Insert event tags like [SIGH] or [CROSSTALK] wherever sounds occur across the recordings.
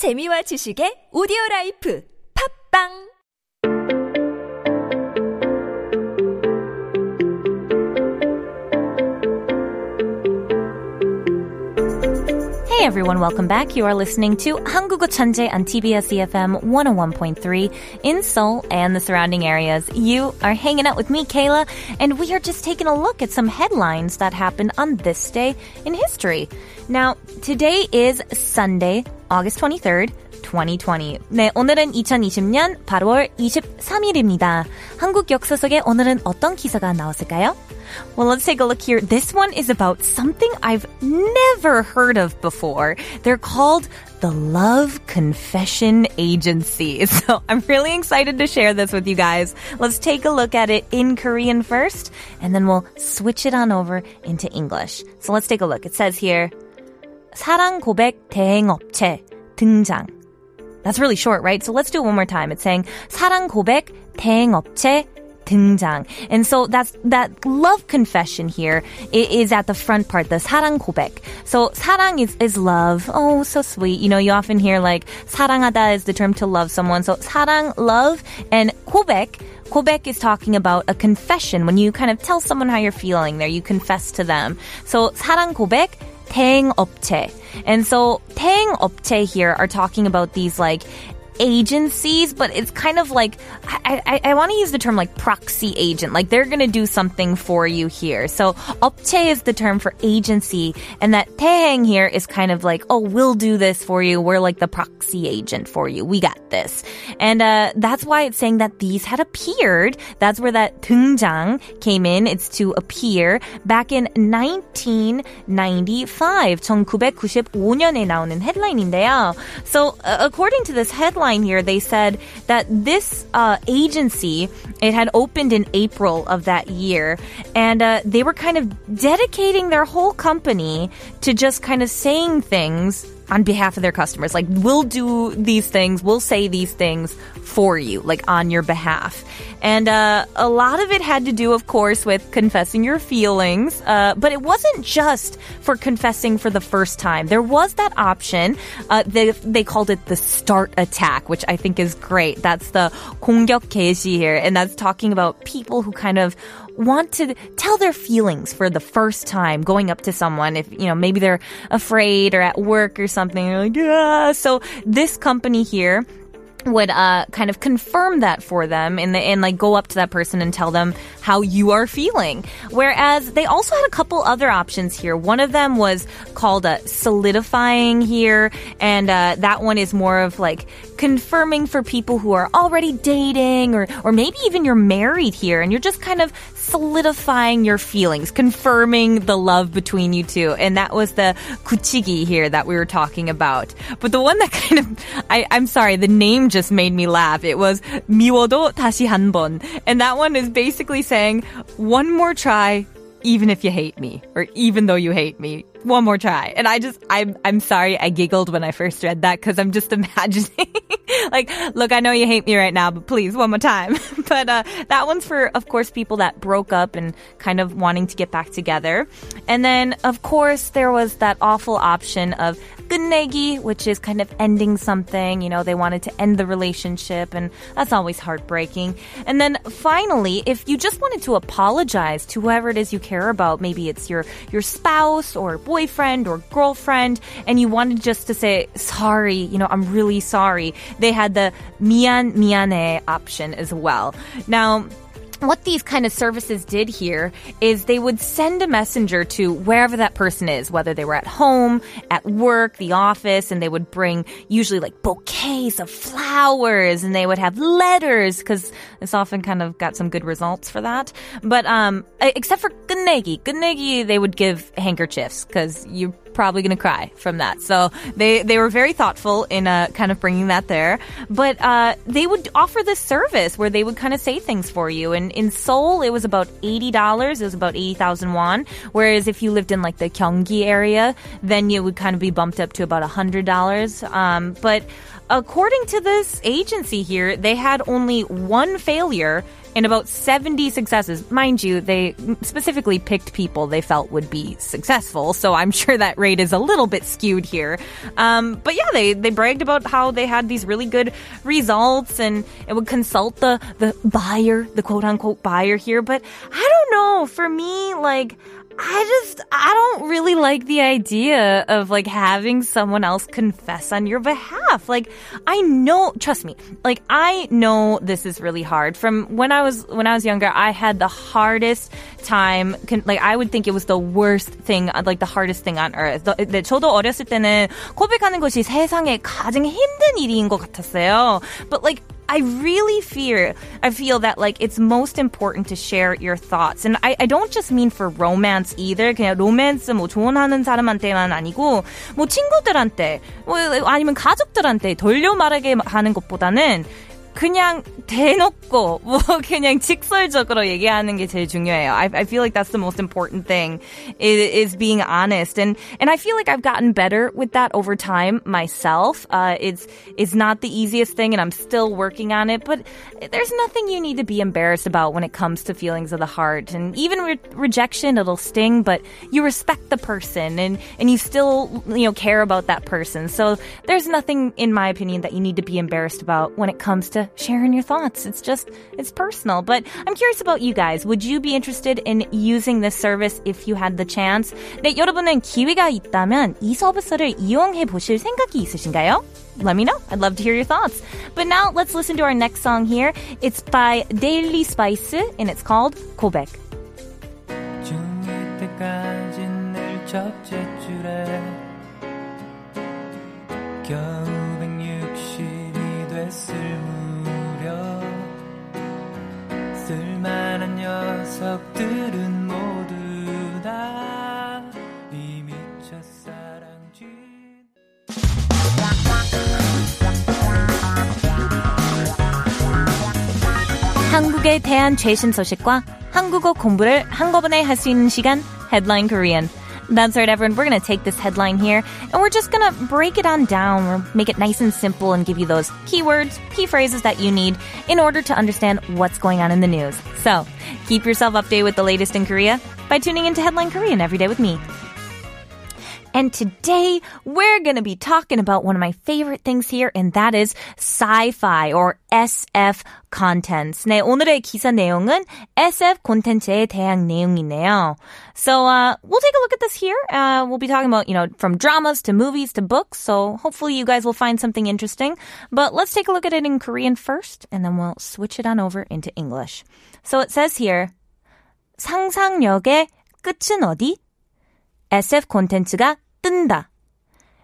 재미와 지식의 오디오 라이프. 팝빵 Hey everyone, welcome back. You are listening to 한국어 천재 on TBS EFM 101.3 in Seoul and the surrounding areas. You are hanging out with me, Kayla, and we are just taking a look at some headlines that happened on this day in history. Now, today is Sunday, August 23rd. 2020. 네, 오늘은 2020년 8월 23일입니다. 한국 역사 속에 오늘은 어떤 기사가 나왔을까요? Well, let's take a look here. This one is about something I've never heard of before. They're called the Love Confession Agency. So [LAUGHS] I'm really excited to share this with you guys. Let's take a look at it in Korean first, and then we'll switch it on over into English. So let's take a look. It says here, 사랑 고백 대행업체 등장. That's really short, right? So let's do it one more time. It's saying 사랑 고백 대행업체 등장. And so that's that love confession here is at the front part, the 사랑 고백. So 사랑 is, is love. Oh, so sweet. You know, you often hear like 사랑하다 is the term to love someone. So 사랑, love, and 고백 gobaek is talking about a confession when you kind of tell someone how you're feeling there. You confess to them. So 사랑 고백 대행업체. And so 대행업체 here are talking about these like agencies, but it's kind of like I, I, I want to use the term like proxy agent. Like they're going to do something for you here. So 업체 is the term for agency, and that 대행 here is kind of like, oh, we'll do this for you. We're like the proxy agent for you. We got this, and uh, that's why it's saying that these had appeared. That's where that 등장 came in. It's to appear back in 1995, 1995년에 나오는 headline인데요. So uh, according to this headline here, they said that this uh, agency it had opened in April of that year, and uh, they were kind of dedicating their whole company to just kind of saying things on behalf of their customers. Like, we'll do these things, we'll say these things for you, like on your behalf. And uh, a lot of it had to do, of course, with confessing your feelings. Uh, but it wasn't just for confessing for the first time. There was that option. Uh, they, they called it the start attack, which I think is great. That's the 공격 개시 here, and that's talking about people who kind of want to tell their feelings for the first time going up to someone if you know maybe they're afraid or at work or something you're like yeah so this company here would uh, kind of confirm that for them and, the, and like go up to that person and tell them how you are feeling. Whereas they also had a couple other options here. One of them was called solidifying here, and uh, that one is more of like confirming for people who are already dating or or maybe even you're married here and you're just kind of solidifying your feelings, confirming the love between you two. And that was the kuchigi here that we were talking about. But the one that kind [LAUGHS] of I, I'm sorry, the name just made me laugh. It was 미워도 다시 한 번. And that one is basically saying one more try even if you hate me or even though you hate me one more try and i just i'm i'm sorry i giggled when i first read that because i'm just [LAUGHS] imagining like look i know you hate me right now but please one more time [LAUGHS] but uh, that one's for of course people that broke up and kind of wanting to get back together and then of course there was that awful option of 끝내기, which is kind of ending something. You know, they wanted to end the relationship, and that's always heartbreaking. And then finally, if you just wanted to apologize to whoever it is you care about, maybe it's your your spouse or boyfriend or girlfriend and you wanted just to say sorry, you know, I'm really sorry, they had the mian miane option as well. Now, what these kind of services did here is they would send a messenger to wherever that person is, whether they were at home, at work, the office, and they would bring usually like bouquets of flowers and they would have letters because it's often kind of got some good results for that. But um, except for Gunnegi, Gunnegi, they would give handkerchiefs because you probably going to cry from that. So they, they were very thoughtful in uh, kind of bringing that there. But uh, they would offer this service where they would kind of say things for you. And in Seoul, it was about $80. It was about 80,000 won. Whereas if you lived in like the Gyeonggi area, then it would kind of be bumped up to about $100. Um, but according to this agency here, they had only one failure and about 70 successes. Mind you, they specifically picked people they felt would be successful, so I'm [LAUGHS] sure that rate is a little bit skewed here. Um, but yeah, they, they bragged about how they had these really good results and it would consult the, the buyer, the quote unquote buyer here. But I don't know. For me, like, I just, I don't really like the idea of like having someone else confess on your behalf. Like, I know, trust me, like, I know this is really hard. From when I was, when I was younger, I had the hardest time, like, I would think it was the worst thing, like, the hardest thing on earth. 네, 저도 어렸을 때는 고백하는 것이 세상에 가장 힘든 일인 것 같았어요. But like, I really fear, I feel that like it's most important to share your thoughts. And I, I don't just mean for romance either. 그냥 로맨스 뭐 조언하는 사람한테만 아니고 뭐 친구들한테 뭐 아니면 가족들한테 돌려 말하게 하는 것보다는 그냥 대놓고 뭐 [LAUGHS] 그냥 직설적으로 얘기하는 게 제일 중요해요. I, I feel like that's the most important thing is, is being honest, and and I feel like I've gotten better with that over time myself. Uh, it's it's not the easiest thing, and I'm still working on it. But there's nothing you need to be embarrassed about when it comes to feelings of the heart, and even re- rejection, it'll sting, but you respect the person, and and you still you know care about that person. So there's nothing, in my opinion, that you need to be embarrassed about when it comes to sharing your thoughts. It's just, it's personal. But I'm curious about you guys. Would you be interested in using this service if you had the chance? 네, 여러분은 기회가 있다면 이 서비스를 이용해 보실 생각이 있으신가요? let me know. I'd love to hear your thoughts. But now let's listen to our next song here. It's by Deli Spice and it's called 고백. 겨우 됐을 쓸만한 녀석들은 모두 다 이미 첫사랑쥐 한국에 대한 최신 소식과 한국어 공부를 한꺼번에 할 수 있는 시간 Headline Korean That's right, everyone. We're going to take this headline here and we're just going to break it on down or make it nice and simple and give you those keywords, key phrases that you need in order to understand what's going on in the news. So keep yourself updated with the latest in Korea by tuning into Headline Korean every day with me. And today we're going to be talking about one of my favorite things here, and that is sci-fi or SF contents. 네, 오늘의 기사 내용은 SF 콘텐츠에 대한 내용이네요. So, uh, we'll take a look at this here. Uh, we'll be talking about, you know, from dramas to movies to books. So hopefully you guys will find something interesting. But let's take a look at it in Korean first, and then we'll switch it on over into English. So it says here, 상상력의 끝은 어디? SF 콘텐츠가 뜬다.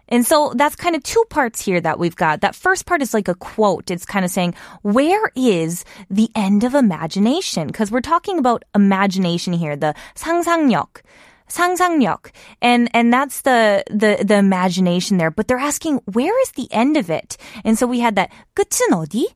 And so that's kind of two parts here that we've got. That first part is like a quote. It's kind of saying, where is the end of imagination? Because we're talking about imagination here, the 상상력. 상상력. And, and that's the, the, the imagination there. But they're asking, where is the end of it? And so we had that, 끝은 어디?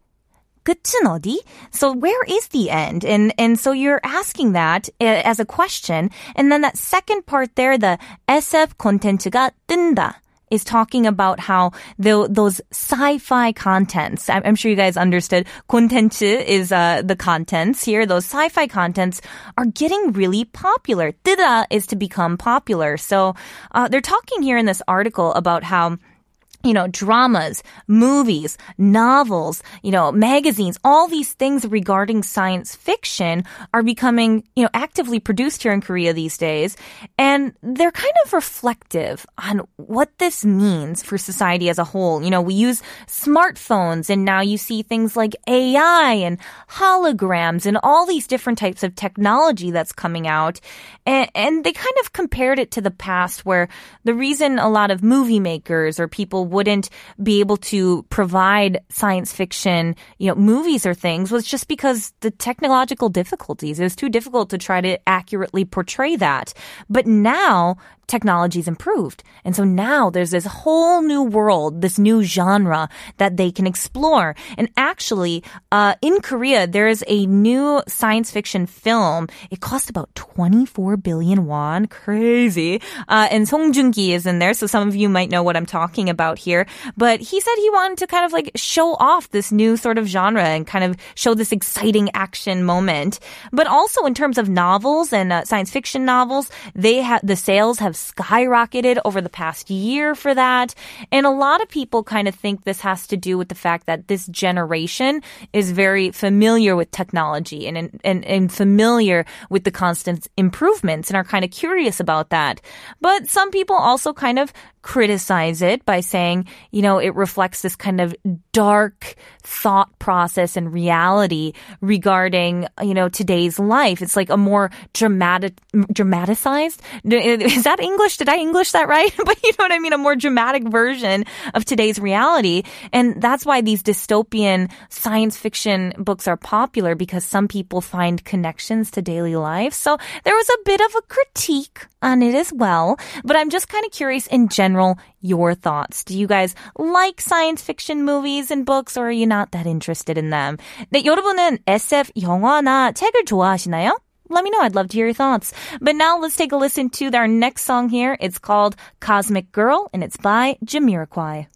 끝은 어디? So where is the end? And and so you're asking that eh, as a question. And then that second part there, the SF 콘텐츠가 뜬다 is talking about how the, those sci-fi contents, I'm, I'm, sure you guys understood, 콘텐츠 is uh, the contents here. Those sci-fi contents are getting really popular. 뜨다 is to become popular. So uh, they're talking here in this article about how you know, dramas, movies, novels, you know, magazines, all these things regarding science fiction are becoming, you know, actively produced here in Korea these days. And they're kind of reflective on what this means for society as a whole. You know, we use smartphones and now you see things like AI and holograms and all these different types of technology that's coming out. And, and they kind of compared it to the past where the reason a lot of movie makers or people wouldn't be able to provide science fiction, you know, movies or things was just because the technological difficulties. It was too difficult to try to accurately portray that. But now technology's improved. And so now there's this whole new world, this new genre that they can explore. And actually, uh, in Korea, there is a new science fiction film. It cost about 24 billion won. Crazy. Uh, and Song Joong-ki is in there. So some of you might know what I'm talking about here. But he said he wanted to kind of like show off this new sort of genre and kind of show this exciting action moment. But also in terms of novels and uh, science fiction novels, they have the sales have skyrocketed over the past year for that. And a lot of people kind of think this has to do with the fact that this generation is very familiar with technology and, and, and familiar with the constant improvements and are kind of curious about that. But some people also kind of criticize it by saying, you know, it reflects this kind of dark thought process and reality regarding, you know, today's life. It's like a more dramatic, dramatized. [LAUGHS] Is that English? Did I English that right? [LAUGHS] but you know what I mean? A more dramatic version of today's reality. And that's why these dystopian science fiction books are popular because some people find connections to daily life. So there was a bit of a critique on it as well. But I'm just kind of curious in general, your thoughts. Do you guys like science fiction movies and books or are you not that interested in them? 네, 여러분은 SF 영화나 책을 좋아하시나요? Let me know. I'd love to hear your thoughts. But now let's take a listen to our next song here. It's called Cosmic Girl and it's by Jamiroquai.